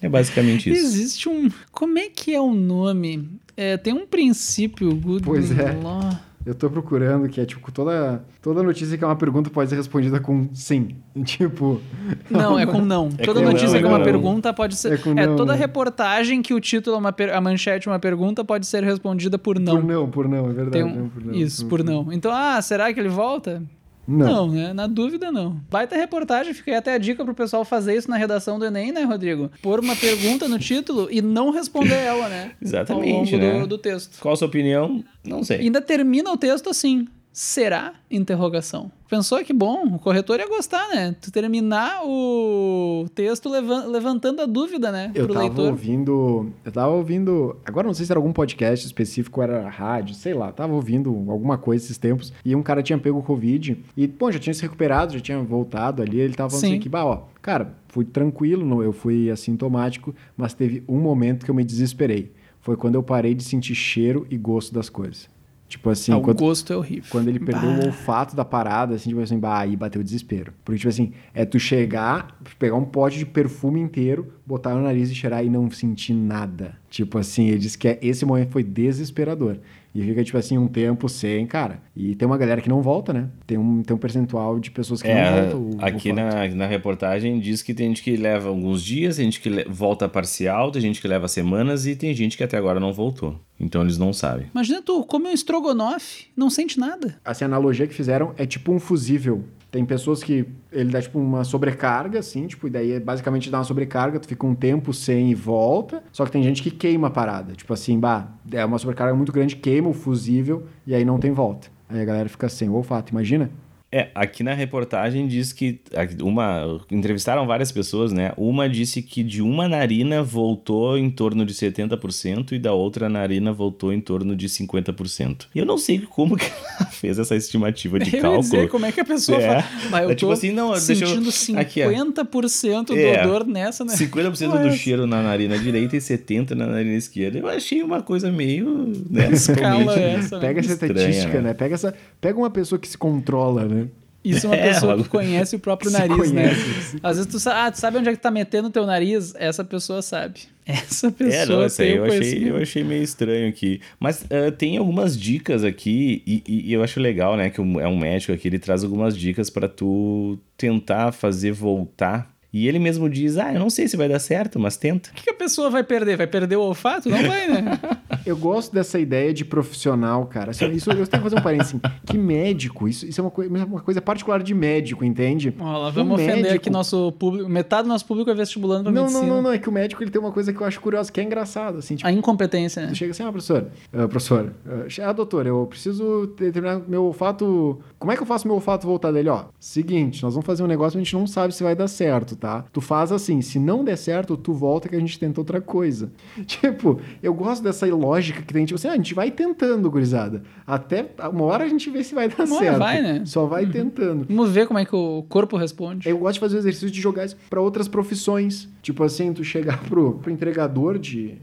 Speaker 4: É basicamente isso.
Speaker 2: Existe um. Como é que é o nome? É, tem um princípio. Good
Speaker 3: Pois é.
Speaker 2: law.
Speaker 3: Eu tô procurando, que é tipo, toda, toda notícia que é uma pergunta pode ser respondida com sim. Tipo.
Speaker 2: Não, é com não.
Speaker 4: É
Speaker 2: toda
Speaker 4: com
Speaker 2: notícia
Speaker 4: não,
Speaker 2: que
Speaker 4: é
Speaker 2: é uma
Speaker 4: não.
Speaker 2: pergunta pode ser.
Speaker 3: É
Speaker 2: É,
Speaker 3: com não,
Speaker 2: toda
Speaker 3: né?
Speaker 2: reportagem que o título é uma per- a manchete é uma pergunta pode ser respondida por não.
Speaker 3: Por não, por não, é verdade.
Speaker 2: Um-
Speaker 3: não, por não.
Speaker 2: Isso, por não. Então, ah, será que ele volta?
Speaker 3: Não.
Speaker 2: Não, né? Na dúvida, não. Baita reportagem, fica aí até a dica pro pessoal fazer isso na redação do Enem, né, Rodrigo? Pôr uma pergunta no título e não responder ela, né?
Speaker 4: Exatamente,
Speaker 2: Ao longo
Speaker 4: né?
Speaker 2: do, do texto.
Speaker 4: Qual a sua opinião? Não sei.
Speaker 2: Ainda termina o texto assim. Será? Interrogação. Pensou que bom, o corretor ia gostar, né? Tu terminar o texto levan- levantando a dúvida, né?
Speaker 3: Eu tava
Speaker 2: leitor.
Speaker 3: ouvindo. Eu tava ouvindo. Agora não sei se era algum podcast específico, era rádio, sei lá. Tava ouvindo alguma coisa esses tempos. E um cara tinha pego o Covid. E, bom, já tinha se recuperado, já tinha voltado ali. Ele tava falando
Speaker 2: Sim.
Speaker 3: assim que, bah, ó, cara, fui tranquilo, não- eu fui assintomático, mas teve um momento que eu me desesperei. Foi quando eu parei de sentir cheiro e gosto das coisas. Tipo assim,
Speaker 2: Ah,
Speaker 3: quando,
Speaker 2: gosto é horrível.
Speaker 3: quando ele perdeu
Speaker 2: Bah.
Speaker 3: o olfato da parada, assim, tipo assim, bah, aí bateu o desespero. Porque, tipo assim, é tu chegar, pegar um pote de perfume inteiro, botar no nariz e cheirar e não sentir nada. Tipo assim, ele disse que é- esse momento foi desesperador. E fica, tipo assim, um tempo sem, cara. E tem uma galera que não volta, né? Tem um, tem um percentual de pessoas que não
Speaker 4: É,
Speaker 3: voltam. o
Speaker 4: aqui na, na reportagem diz que tem gente que leva alguns dias, tem gente que volta parcial, tem gente que leva semanas e tem gente que até agora não voltou. Então eles não sabem.
Speaker 2: Imagina tu come um estrogonofe, não sente nada.
Speaker 3: Assim, a analogia que fizeram é tipo um fusível. Tem pessoas que ele dá tipo uma sobrecarga, assim, tipo, e daí é basicamente dá uma sobrecarga, tu fica um tempo sem e volta. Só que tem gente que queima a parada. Tipo assim, bah, é uma sobrecarga muito grande, queima o fusível e aí não tem volta. Aí a galera fica sem o olfato, imagina?
Speaker 4: É, aqui na reportagem diz que uma entrevistaram várias pessoas, né? Uma disse que de uma narina voltou em torno de 70% e da outra narina voltou em torno de 50%. E eu não sei como que ela fez essa estimativa de
Speaker 2: eu ia
Speaker 4: cálculo.
Speaker 2: dizer como é que a pessoa
Speaker 4: É.
Speaker 2: fala. Mas eu
Speaker 4: É
Speaker 2: tô
Speaker 4: tipo assim, não, eu-
Speaker 2: sentindo
Speaker 4: aqui, ó.
Speaker 2: 50% do
Speaker 4: É.
Speaker 2: odor nessa, né?
Speaker 4: 50%
Speaker 2: Ué,
Speaker 4: do cheiro na narina direita e 70% na narina esquerda. Eu achei uma coisa meio. Né,
Speaker 2: Escala essa, né?
Speaker 3: Pega essa estatística,
Speaker 4: né?
Speaker 3: né? Pega, essa, pega uma pessoa que se controla, né?
Speaker 2: Isso é uma
Speaker 4: É,
Speaker 2: pessoa que conhece o próprio nariz, né?
Speaker 3: conhece,
Speaker 2: Às vezes tu sabe, ah, tu sabe onde é que tá metendo o teu nariz? Essa pessoa sabe. Essa pessoa
Speaker 4: É, não, eu achei, eu achei meio estranho aqui. Mas ah, tem algumas dicas aqui, e, e- e eu acho legal, né? Que um- é um médico aqui, ele traz algumas dicas pra tu tentar fazer voltar. E ele mesmo diz: Ah, eu não sei se vai dar certo, mas tenta.
Speaker 2: O que que a pessoa vai perder? Vai perder o olfato? Não vai, né?
Speaker 3: Eu gosto dessa ideia de profissional, cara. Assim, isso eu tenho que fazer um parênteses. Assim, que médico, isso, isso é uma, coi- uma coisa particular de médico, entende?
Speaker 2: Ó, lá
Speaker 3: O
Speaker 2: vamos ofender
Speaker 3: médico-
Speaker 2: aqui nosso público. Metade do nosso público é vestibulando pra
Speaker 3: Não,
Speaker 2: medicina.
Speaker 3: não, não, não. É que o médico ele tem uma coisa que eu acho curiosa, que é engraçado, assim, tipo,
Speaker 2: A incompetência, né?
Speaker 3: Chega assim, ah, professor, ah, professor, ah, ah, doutor, eu preciso determinar meu olfato. Como é que eu faço meu olfato voltar dele? Ó, seguinte, nós vamos fazer um negócio que a gente não sabe se vai dar certo, tá? Tu faz assim, se não der certo, tu volta que a gente tenta outra coisa. Tipo, eu gosto dessa lógica que tem, tipo assim, ah, a gente vai tentando, gurizada. Até uma hora a gente vê se vai dar
Speaker 2: Uma hora
Speaker 3: certo.
Speaker 2: vai, né?
Speaker 3: Só vai tentando.
Speaker 2: Vamos ver como é que o corpo responde.
Speaker 3: Eu gosto de fazer o exercício de jogar isso pra outras profissões. Tipo assim, tu chegar pro, pro entregador de,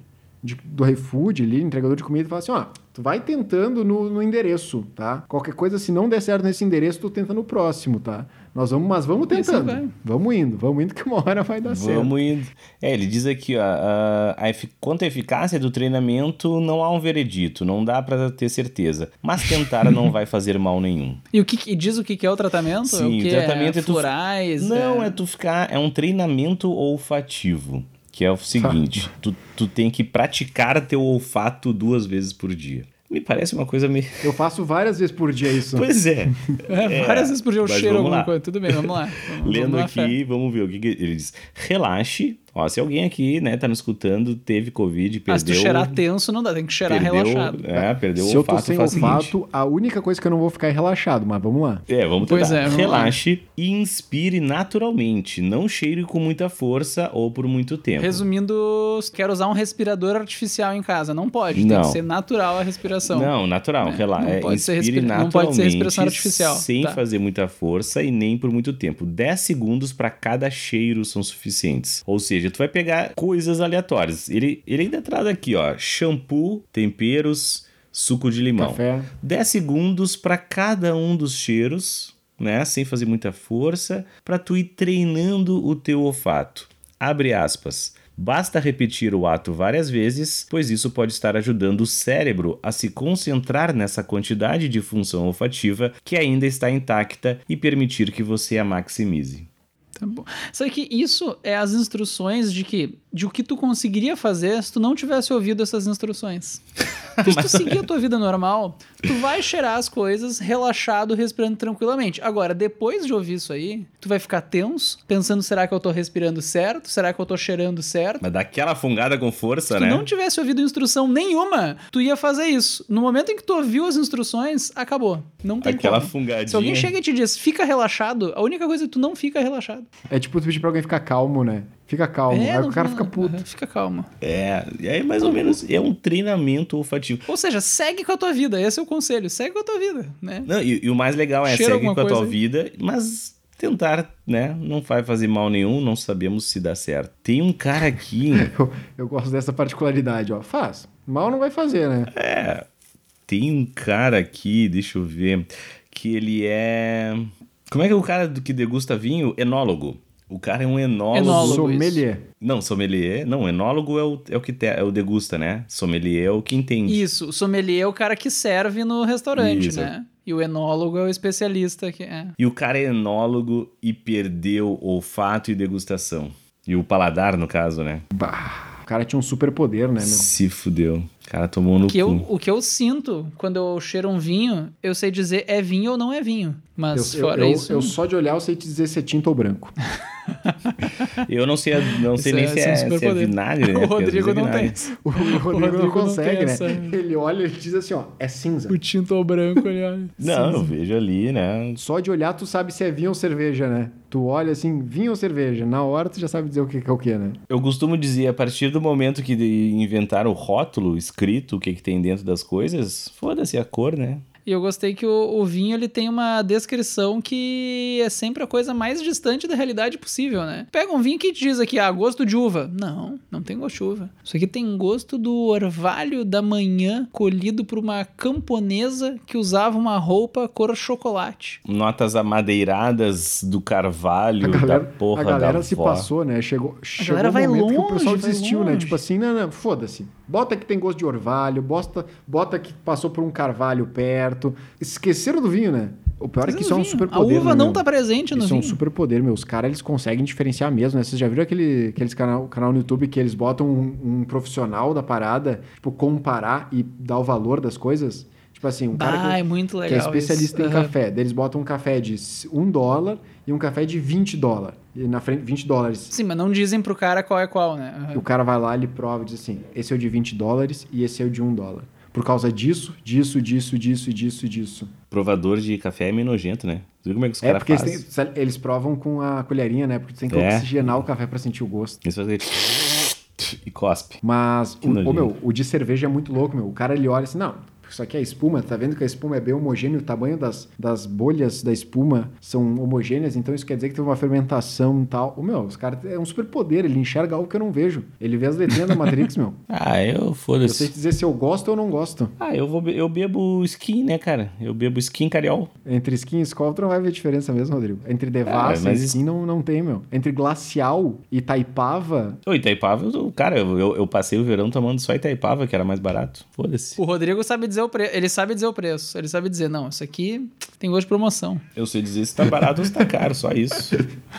Speaker 3: de- do iFood ali, entregador de comida, e falar assim, ó, tu vai tentando no, no endereço, tá? Qualquer coisa, se não der certo nesse endereço, tu tenta no próximo, tá? Nós vamos, mas vamos
Speaker 2: assim
Speaker 3: tentando. Vamos indo, vamos indo que uma hora vai dar certo.
Speaker 4: Vamos indo. É, ele diz aqui, ó, a, a efi- quanto à eficácia do treinamento, não há um veredito, não dá pra ter certeza. Mas tentar não vai fazer mal nenhum.
Speaker 2: E o que, que- diz o que, que é o tratamento? é
Speaker 4: Sim,
Speaker 2: o que
Speaker 4: o tratamento
Speaker 2: é
Speaker 4: é tu-
Speaker 2: florais?
Speaker 4: Não, é tu ficar. É um treinamento olfativo. Que é o seguinte: tu, tu tem que praticar teu olfato duas vezes por dia. Me parece uma coisa meio.
Speaker 3: Eu faço várias vezes por dia isso.
Speaker 4: Pois é.
Speaker 2: É, várias vezes por dia eu cheiro alguma
Speaker 4: lá.
Speaker 2: coisa. Tudo bem, vamos lá. Vamos,
Speaker 4: Lendo
Speaker 2: vamos fé.
Speaker 4: aqui, vamos ver o que, que ele diz. Relaxe. Ó, se alguém aqui, né, tá nos escutando, teve Covid, perdeu.
Speaker 2: Mas se tu cheirar tenso, não dá, tem que cheirar
Speaker 4: perdeu,
Speaker 2: relaxado.
Speaker 4: É, perdeu
Speaker 3: Se
Speaker 4: o
Speaker 3: eu tô
Speaker 4: olfato
Speaker 3: sem
Speaker 4: faz o seguinte.
Speaker 3: olfato, a única coisa que eu não vou ficar é relaxado, mas vamos lá.
Speaker 4: É, vamos
Speaker 2: Pois
Speaker 4: tentar.
Speaker 2: é, vamos
Speaker 4: Relaxe e inspire naturalmente. Não cheire com muita força ou por muito tempo.
Speaker 2: Resumindo, quero usar um respirador artificial em casa. Não pode, tem
Speaker 4: Não.
Speaker 2: que ser natural a respiração.
Speaker 4: Não, natural,
Speaker 2: É,
Speaker 4: relaxa.
Speaker 2: não
Speaker 4: É,
Speaker 2: pode ser respira- não pode ser respiração artificial,
Speaker 4: sem
Speaker 2: tá.
Speaker 4: fazer muita força e nem por muito tempo. 10 segundos para cada cheiro são suficientes. Ou seja, tu vai pegar coisas aleatórias. Ele, ele ainda traz aqui, ó, shampoo, temperos, suco de limão.
Speaker 3: Café.
Speaker 4: 10 segundos para cada um dos cheiros, né, sem fazer muita força, para tu ir treinando o teu olfato. Abre aspas. Basta repetir o ato várias vezes, pois isso pode estar ajudando o cérebro a se concentrar nessa quantidade de função olfativa que ainda está intacta e permitir que você a maximize.
Speaker 2: Tá bom. Só que isso é as instruções de que de o que tu conseguiria fazer se tu não tivesse ouvido essas instruções. Porque se tu seguir a tua vida normal, tu vai cheirar as coisas relaxado, respirando tranquilamente. Agora, depois de ouvir isso aí, tu vai ficar tenso, pensando, será que eu tô respirando certo? Será que eu tô cheirando certo?
Speaker 4: Mas dá aquela fungada com força,
Speaker 2: Se tu
Speaker 4: né?
Speaker 2: não tivesse ouvido instrução nenhuma, tu ia fazer isso. No momento em que tu ouviu as instruções, acabou. Não tem
Speaker 4: Aquela
Speaker 2: como.
Speaker 4: fungadinha.
Speaker 2: Se alguém chega e te diz, fica relaxado, a única coisa é que tu não fica relaxado.
Speaker 3: É tipo tu pedir pra alguém ficar calmo, né? Fica calmo.
Speaker 2: É,
Speaker 3: Aí o cara fica puto.
Speaker 2: Fica calmo.
Speaker 4: É, e aí mais ou menos é um treinamento olfativo.
Speaker 2: Ou seja, segue com a tua vida. Esse é o conselho. Segue com a tua vida, né?
Speaker 4: Não, e, e o mais legal é
Speaker 2: Cheira
Speaker 4: segue com a tua
Speaker 2: aí?
Speaker 4: vida, mas tentar, né? Não vai fazer mal nenhum, não sabemos se dá certo. Tem um cara aqui,
Speaker 3: Eu, eu gosto dessa particularidade, ó. Faz. Mal não vai fazer, né?
Speaker 4: é, tem um cara aqui, deixa eu ver, que ele é, como é que é o cara do que degusta vinho? Enólogo. O cara é um enólogo.
Speaker 2: Enólogo.
Speaker 3: Sommelier.
Speaker 4: Não, sommelier. Não, enólogo é o, é o que te, é o degusta, né? Sommelier é o que entende.
Speaker 2: Isso. O sommelier é o cara que serve no restaurante,
Speaker 4: Isso.
Speaker 2: né? E o enólogo é o especialista que é.
Speaker 4: E o cara é enólogo e perdeu olfato e degustação. E o paladar, no caso, né?
Speaker 3: Bah, o cara tinha um super poder, né, meu?
Speaker 4: Se fudeu. O cara tomou no
Speaker 2: Que
Speaker 4: cu.
Speaker 2: eu, o que eu sinto quando eu cheiro um vinho, eu sei dizer é vinho ou não é vinho. Mas
Speaker 3: Eu,
Speaker 2: fora
Speaker 3: eu,
Speaker 2: isso.
Speaker 3: eu só de olhar eu sei te dizer se é tinto ou branco.
Speaker 4: Eu não sei, não sei nem
Speaker 2: é-
Speaker 4: se
Speaker 2: é
Speaker 4: é,
Speaker 2: um
Speaker 4: se é vinagre, né?
Speaker 2: o Rodrigo
Speaker 4: é
Speaker 2: não
Speaker 4: vinagre.
Speaker 2: tem.
Speaker 3: O, Rodrigo,
Speaker 2: Rodrigo
Speaker 3: não
Speaker 2: não
Speaker 3: consegue,
Speaker 2: tem
Speaker 3: né?
Speaker 2: essa-
Speaker 3: Ele olha e diz assim, ó, é cinza.
Speaker 2: O tinto ou branco ali, olha.
Speaker 4: Não, eu vejo ali, né?
Speaker 3: Só de olhar tu sabe se é vinho ou cerveja, né? Tu olha assim, vinho ou cerveja. Na hora tu já sabe dizer o que é o que, né?
Speaker 4: Eu costumo dizer, a partir do momento que inventaram o rótulo escrito, o que, que tem dentro das coisas, foda-se a cor, né?
Speaker 2: E eu gostei que o, o vinho ele tem uma descrição que é sempre a coisa mais distante da realidade possível, né? Pega um vinho que te diz aqui, ah, gosto de uva. Não, não tem gosto de uva. Isso aqui tem gosto do orvalho da manhã colhido por uma camponesa que usava uma roupa cor chocolate.
Speaker 4: Notas amadeiradas do carvalho,
Speaker 3: A galera,
Speaker 4: da porra
Speaker 3: a galera
Speaker 4: da
Speaker 3: se
Speaker 4: vó.
Speaker 3: passou, né? Chegou, chegou
Speaker 2: galera
Speaker 3: um
Speaker 2: vai
Speaker 3: momento que o
Speaker 2: longe,
Speaker 3: pessoal desistiu, né?
Speaker 2: longe.
Speaker 3: Tipo assim, não, não, foda-se. Bota que tem gosto de orvalho, bota, bota que passou por um carvalho perto. Esqueceram do vinho, né? O pior é
Speaker 2: Mas
Speaker 3: que isso é um
Speaker 2: vinho.
Speaker 3: super
Speaker 2: A uva
Speaker 3: né,
Speaker 2: não
Speaker 3: meu?
Speaker 2: tá presente no
Speaker 3: Isso é um
Speaker 2: vinho.
Speaker 3: super poder, meu. Os caras, eles conseguem diferenciar mesmo, né? Vocês já viram aquele, aqueles canal, canal no YouTube que eles botam um, um profissional da parada, tipo, comparar e dar o valor das coisas? Tipo assim, um cara
Speaker 2: Bah,
Speaker 3: que,
Speaker 2: é muito
Speaker 3: que
Speaker 2: legal
Speaker 3: é especialista
Speaker 2: isso.
Speaker 3: em
Speaker 2: Aham.
Speaker 3: café. Daí eles botam um café de 1 dólar e um café de 20 dólares. E na frente, 20 dólares.
Speaker 2: Sim, mas não dizem pro cara qual é qual, né?
Speaker 3: E o cara vai lá, ele prova e diz assim: esse é o de 20 dólares e esse é o de 1 dólar. Por causa disso, disso, disso, disso, disso, disso.
Speaker 4: Provador de café é meio nojento, né? Viu como é que os
Speaker 3: É
Speaker 4: caras
Speaker 3: porque eles,
Speaker 4: fazem?
Speaker 3: têm- sabe, eles provam com a colherinha, né? Porque tem que
Speaker 4: É.
Speaker 3: oxigenar o café pra sentir o gosto.
Speaker 4: Eles fazem e cospe.
Speaker 3: Mas,
Speaker 4: Que
Speaker 3: o, meu, o de cerveja é muito louco, meu. O cara ele olha assim, não, isso aqui é espuma, tá vendo que a espuma é bem homogênea, o tamanho das, das bolhas da espuma são homogêneas, então isso quer dizer que teve uma fermentação e tal. O meu, os caras é um super poder, ele enxerga algo que eu não vejo. Ele vê as letrinhas da Matrix, meu.
Speaker 4: Ah, eu
Speaker 3: Eu sei
Speaker 4: foda-se.
Speaker 3: dizer se eu gosto ou não gosto.
Speaker 4: Ah, eu, vou, be- eu bebo skin, né, cara? Eu bebo skin cariol.
Speaker 3: Entre skin e Skol, tu não vai ver diferença mesmo, Rodrigo. Entre Devassa
Speaker 4: mas
Speaker 3: e skin não, não tem, meu. Entre Glacial e Taipava,
Speaker 4: Ô, Itaipava, cara, eu, eu, eu passei o verão tomando só Itaipava, que era mais barato. Foda-se.
Speaker 2: O Rodrigo sabe dizer o preço. Ele sabe dizer o preço. Ele sabe dizer, não, isso aqui tem gosto de promoção.
Speaker 4: Eu sei dizer se tá barato ou se tá caro, só isso.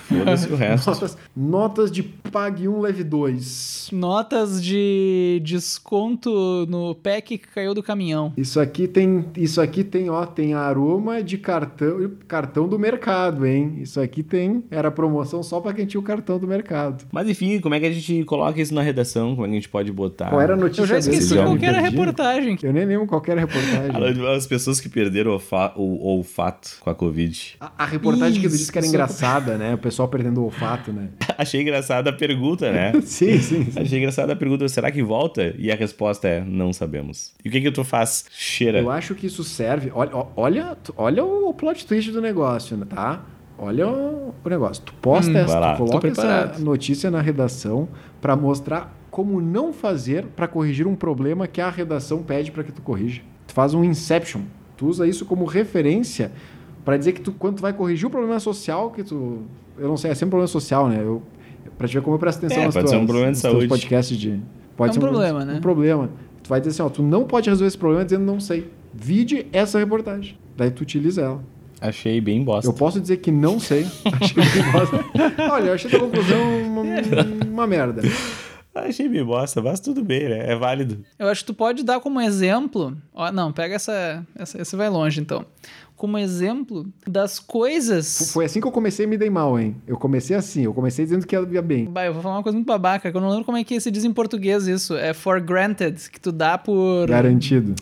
Speaker 4: Foda-se o resto.
Speaker 3: notas, notas de Pague 1, Leve 2.
Speaker 2: Notas de desconto no pack que caiu do caminhão.
Speaker 3: Isso aqui tem, isso aqui tem, ó, tem aroma de cartão, cartão do mercado, hein? Isso aqui tem, era promoção só pra quem tinha o cartão do mercado.
Speaker 4: Mas enfim, como é que a gente coloca isso na redação? Como é que a gente pode botar?
Speaker 3: Qual era a notícia
Speaker 2: Eu já esqueci qual era a reportagem.
Speaker 3: Eu nem lembro qual que a reportagem.
Speaker 4: As pessoas que perderam o, olfa- o olfato com a Covid.
Speaker 3: A, a reportagem que tu
Speaker 2: Isso.
Speaker 3: disse que era engraçada, né? O pessoal perdendo o olfato, né?
Speaker 4: Achei engraçada a pergunta, né?
Speaker 3: sim, sim, sim.
Speaker 4: Achei engraçada a pergunta, será que volta? E a resposta é, não sabemos. E o que que tu faz? Cheira.
Speaker 3: Eu acho que isso serve. Olha, olha, olha o plot twist do negócio, né, tá? Olha o, negócio. Tu posta
Speaker 2: Hum,
Speaker 3: essa, tu coloca essa notícia na redação pra mostrar como não fazer pra corrigir um problema que a redação pede pra que tu corrija. Tu faz um inception. Tu usa isso como referência pra dizer que tu quando tu vai corrigir o problema social que tu, eu não sei, é sempre um problema social, né? Eu pra te ver como eu presto atenção
Speaker 4: É,
Speaker 3: nas
Speaker 4: pode
Speaker 3: tuas,
Speaker 4: ser um problema de saúde.
Speaker 3: podcasts de pode
Speaker 2: É um
Speaker 3: ser
Speaker 2: problema, né?
Speaker 3: Um problema. Tu vai dizer assim, ó, tu não pode resolver esse problema dizendo não sei. Vide essa reportagem. Daí tu utiliza ela.
Speaker 4: Achei bem bosta.
Speaker 3: Eu posso dizer que não sei. Achei bem bosta. Olha, eu achei a conclusão uma, uma merda.
Speaker 4: Achei bem bosta, mas tudo bem, né? É válido.
Speaker 2: Eu acho que tu pode dar como exemplo. Ó, não, pega essa, essa. Essa vai longe, então. Como exemplo das coisas.
Speaker 3: Foi assim que eu comecei e me dei mal, hein? Eu comecei assim, eu comecei dizendo que ia bem.
Speaker 2: Bah, eu vou falar uma coisa muito babaca, que eu não lembro como é que se diz em português isso. É for granted, que tu dá por.
Speaker 3: Garantido.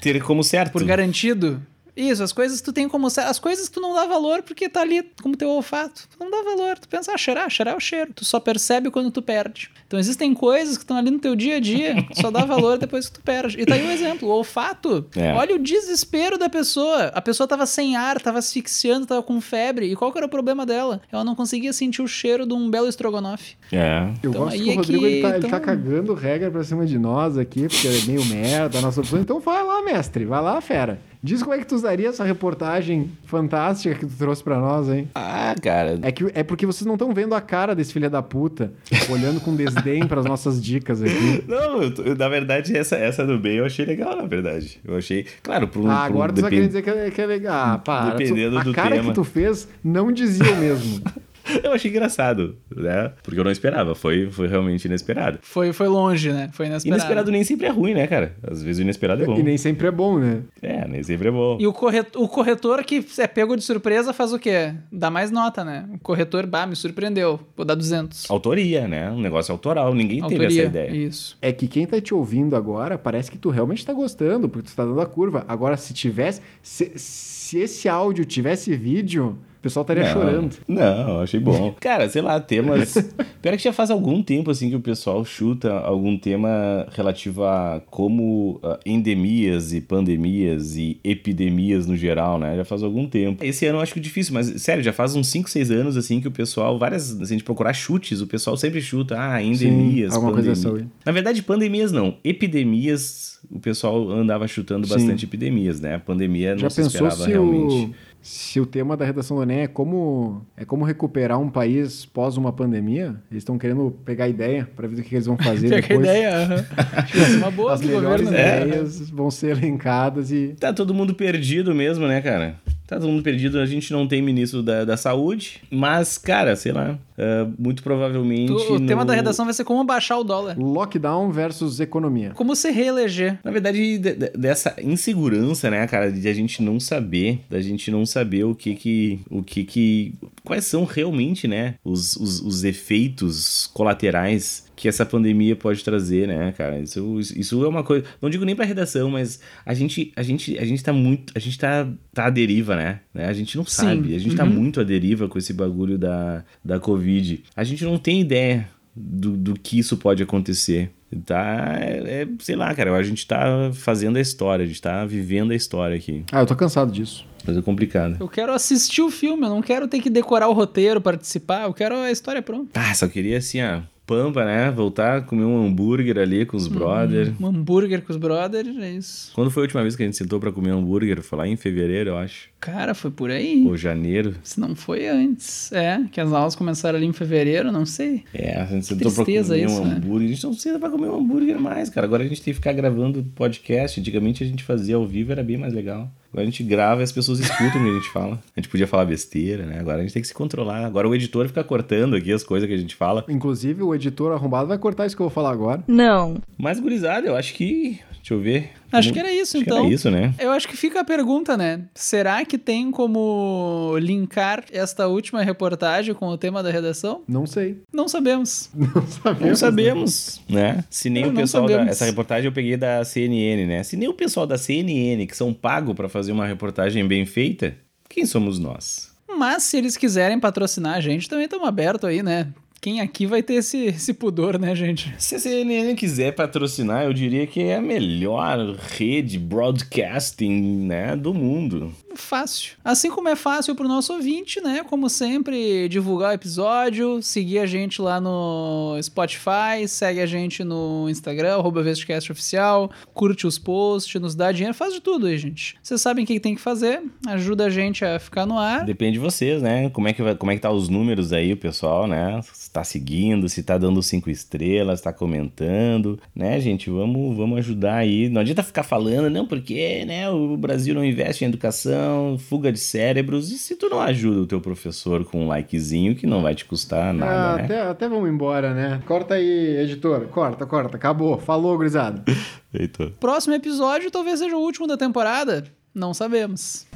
Speaker 4: Ter como certo.
Speaker 2: Por garantido. Isso, as coisas tu tem como. As coisas tu não dá valor porque tá ali como teu olfato. Tu não dá valor. Tu pensa, ah, cheirar, cheirar é o cheiro. Tu só percebe quando tu perde. Então existem coisas que estão ali no teu dia a dia, tu só dá valor depois que tu perde. E tá aí um exemplo: o olfato.
Speaker 4: É.
Speaker 2: Olha o desespero da pessoa. A pessoa tava sem ar, tava asfixiando, tava com febre. E qual que era o problema dela? Ela não conseguia sentir o cheiro de um belo estrogonofe.
Speaker 4: É.
Speaker 3: Eu
Speaker 2: Então,
Speaker 3: gosto
Speaker 2: aí
Speaker 3: que o
Speaker 2: é
Speaker 3: Rodrigo
Speaker 2: que-
Speaker 3: ele tá, ele
Speaker 2: então-
Speaker 3: tá cagando regra pra cima de nós aqui, porque é meio merda a nossa opção. Então vai lá, mestre. Vai lá, fera. Diz como é que tu usaria essa reportagem fantástica que tu trouxe pra nós, hein?
Speaker 4: Ah, cara.
Speaker 3: É, que, é porque vocês não estão vendo a cara desse filho da puta, olhando com desdém pras nossas dicas aqui.
Speaker 4: Não, eu na verdade, essa, essa do bem eu achei legal, na verdade. Eu achei. Claro, um.
Speaker 3: Ah,
Speaker 4: um
Speaker 3: agora tu
Speaker 4: depend-
Speaker 3: querendo dizer que é, que é legal. Ah, para.
Speaker 4: Dependendo
Speaker 3: a
Speaker 4: do
Speaker 3: cara
Speaker 4: tema.
Speaker 3: que tu fez não dizia o mesmo.
Speaker 4: Eu achei engraçado, né? Porque eu não esperava. Foi, foi realmente inesperado.
Speaker 2: Foi, foi longe, né? Foi inesperado.
Speaker 4: Inesperado nem sempre é ruim, né, cara? Às vezes o inesperado é bom.
Speaker 3: e nem sempre é bom, né?
Speaker 4: É, nem sempre é bom.
Speaker 2: E o corretor, o corretor que é pego de surpresa faz o quê? Dá mais nota, né? O corretor, bah, me surpreendeu. Vou dar 200.
Speaker 4: Autoria, né? Um negócio autoral. Ninguém teve
Speaker 2: Autoria.
Speaker 4: essa ideia.
Speaker 2: Isso.
Speaker 3: É que quem tá te ouvindo agora parece que tu realmente tá gostando, porque tu tá dando a curva. Agora, se tivesse. Se, se esse áudio tivesse vídeo, pessoal estaria
Speaker 4: não,
Speaker 3: chorando.
Speaker 4: Não, achei bom. Cara, sei lá, temas. Pior que já faz algum tempo assim que o pessoal chuta algum tema relativo a como ah, endemias e pandemias e epidemias no geral, né? Já faz algum tempo. Esse ano eu acho que é difícil, mas sério, já faz uns 5, 6 anos assim que o pessoal, várias, se a gente procurar chutes, o pessoal sempre chuta, ah, endemias,
Speaker 3: alguma coisa
Speaker 4: pandemia.
Speaker 3: aí.
Speaker 4: Na verdade, pandemias não. Epidemias, o pessoal andava chutando
Speaker 3: Sim.
Speaker 4: bastante epidemias, né? A pandemia não
Speaker 3: Já
Speaker 4: se
Speaker 3: pensou
Speaker 4: esperava
Speaker 3: se
Speaker 4: realmente.
Speaker 3: Se o tema da redação do Enem é como, é como recuperar um país pós uma pandemia? Eles estão querendo pegar a ideia para ver o que eles vão fazer
Speaker 2: Pega
Speaker 3: depois.
Speaker 2: ideia. ser uma boa
Speaker 3: As melhores
Speaker 2: governo, né?
Speaker 4: é.
Speaker 3: ideias vão ser elencadas e
Speaker 4: Tá todo mundo perdido mesmo, né, cara? Tá todo mundo perdido, a gente não tem ministro da, da saúde, mas, cara, sei lá, uh, muito provavelmente.
Speaker 2: O,
Speaker 4: no...
Speaker 2: tema da redação vai ser como baixar o dólar.
Speaker 3: Lockdown versus economia.
Speaker 2: Como se reeleger.
Speaker 4: Na verdade, de, de, dessa insegurança, né, cara, de a gente não saber, da gente não saber o que que. O que que. Quais são realmente, né, os, os, os efeitos colaterais que essa pandemia pode trazer, né, cara? Isso, isso é uma coisa. Não digo nem pra redação, mas a gente, a gente, a gente tá muito. A gente tá, tá à deriva, né? A gente não
Speaker 2: Sim.
Speaker 4: sabe. A gente
Speaker 2: Uhum.
Speaker 4: tá muito à deriva com esse bagulho da, da Covid. A gente não tem ideia do, do que isso pode acontecer. Tá, é, é, sei lá, cara, a gente tá fazendo a história, a gente tá vivendo a história aqui.
Speaker 3: Ah, eu tô cansado disso.
Speaker 4: Coisa complicada.
Speaker 2: Eu quero assistir o filme, eu não quero ter que decorar o roteiro, participar, eu quero a história pronta.
Speaker 4: Ah, só queria assim, ó, pampa, né? Voltar a comer um hambúrguer ali com os brother.
Speaker 2: Um hambúrguer com os brothers, é isso.
Speaker 4: Quando foi a última vez que a gente sentou pra comer hambúrguer? Foi lá em fevereiro, eu acho.
Speaker 2: Cara, foi por aí.
Speaker 4: Ou janeiro.
Speaker 2: Se não foi antes. É, que as aulas começaram ali em fevereiro, não sei.
Speaker 4: É, a gente sentou pra comer
Speaker 2: isso,
Speaker 4: um
Speaker 2: né?
Speaker 4: hambúrguer. A gente não senta pra comer um hambúrguer mais, cara. Agora a gente tem que ficar gravando podcast. Antigamente a gente fazia ao vivo, era bem mais legal. Agora a gente grava e as pessoas escutam o que a gente fala. A gente podia falar besteira, né? Agora a gente tem que se controlar. Agora o editor fica cortando aqui as coisas que a gente fala.
Speaker 3: Inclusive, o editor arrombado vai cortar isso que eu vou falar agora.
Speaker 5: Não.
Speaker 4: Mas, gurizada, eu acho que. Deixa eu ver.
Speaker 2: Acho que era isso,
Speaker 4: Acho que
Speaker 2: então.
Speaker 4: era isso, né?
Speaker 2: Eu acho que fica a pergunta, né? Será que tem como linkar esta última reportagem com o tema da redação?
Speaker 3: Não sei.
Speaker 2: Não sabemos.
Speaker 3: Não sabemos.
Speaker 4: Não sabemos, né? Se nem
Speaker 2: Não,
Speaker 4: o pessoal da. Essa reportagem eu peguei da CNN, né? Se nem o pessoal da CNN, que são pagos pra fazer uma reportagem bem feita, quem somos nós?
Speaker 2: Mas se eles quiserem patrocinar a gente, também estamos abertos aí, né? Quem aqui vai ter esse, esse pudor, né, gente?
Speaker 4: Se a CNN quiser patrocinar, eu diria que é a melhor rede broadcasting, né, do mundo.
Speaker 2: Fácil. Assim como é fácil pro nosso ouvinte, né? Como sempre, divulgar o episódio, seguir a gente lá no Spotify, segue a gente no Instagram, arroba Oficial, curte os posts, nos dá dinheiro, faz de tudo aí, gente. Vocês sabem o que tem que fazer, ajuda a gente a ficar no ar.
Speaker 4: Depende de vocês, né? Como é que vai, como é que tá os números aí, o pessoal, né? Se tá seguindo, se tá dando cinco estrelas, tá comentando, né, gente? Vamos, vamos ajudar aí. Não adianta ficar falando, não, porque, né, o Brasil não investe em educação, fuga de cérebros. E se tu não ajuda o teu professor com um likezinho, que não vai te custar nada,
Speaker 3: Ah,
Speaker 4: né?
Speaker 3: até, até vamos embora, né? Corta aí, editor. Corta, corta. Acabou. Falou, gurizada.
Speaker 4: Heitor.
Speaker 2: Próximo episódio talvez seja o último da temporada, não sabemos.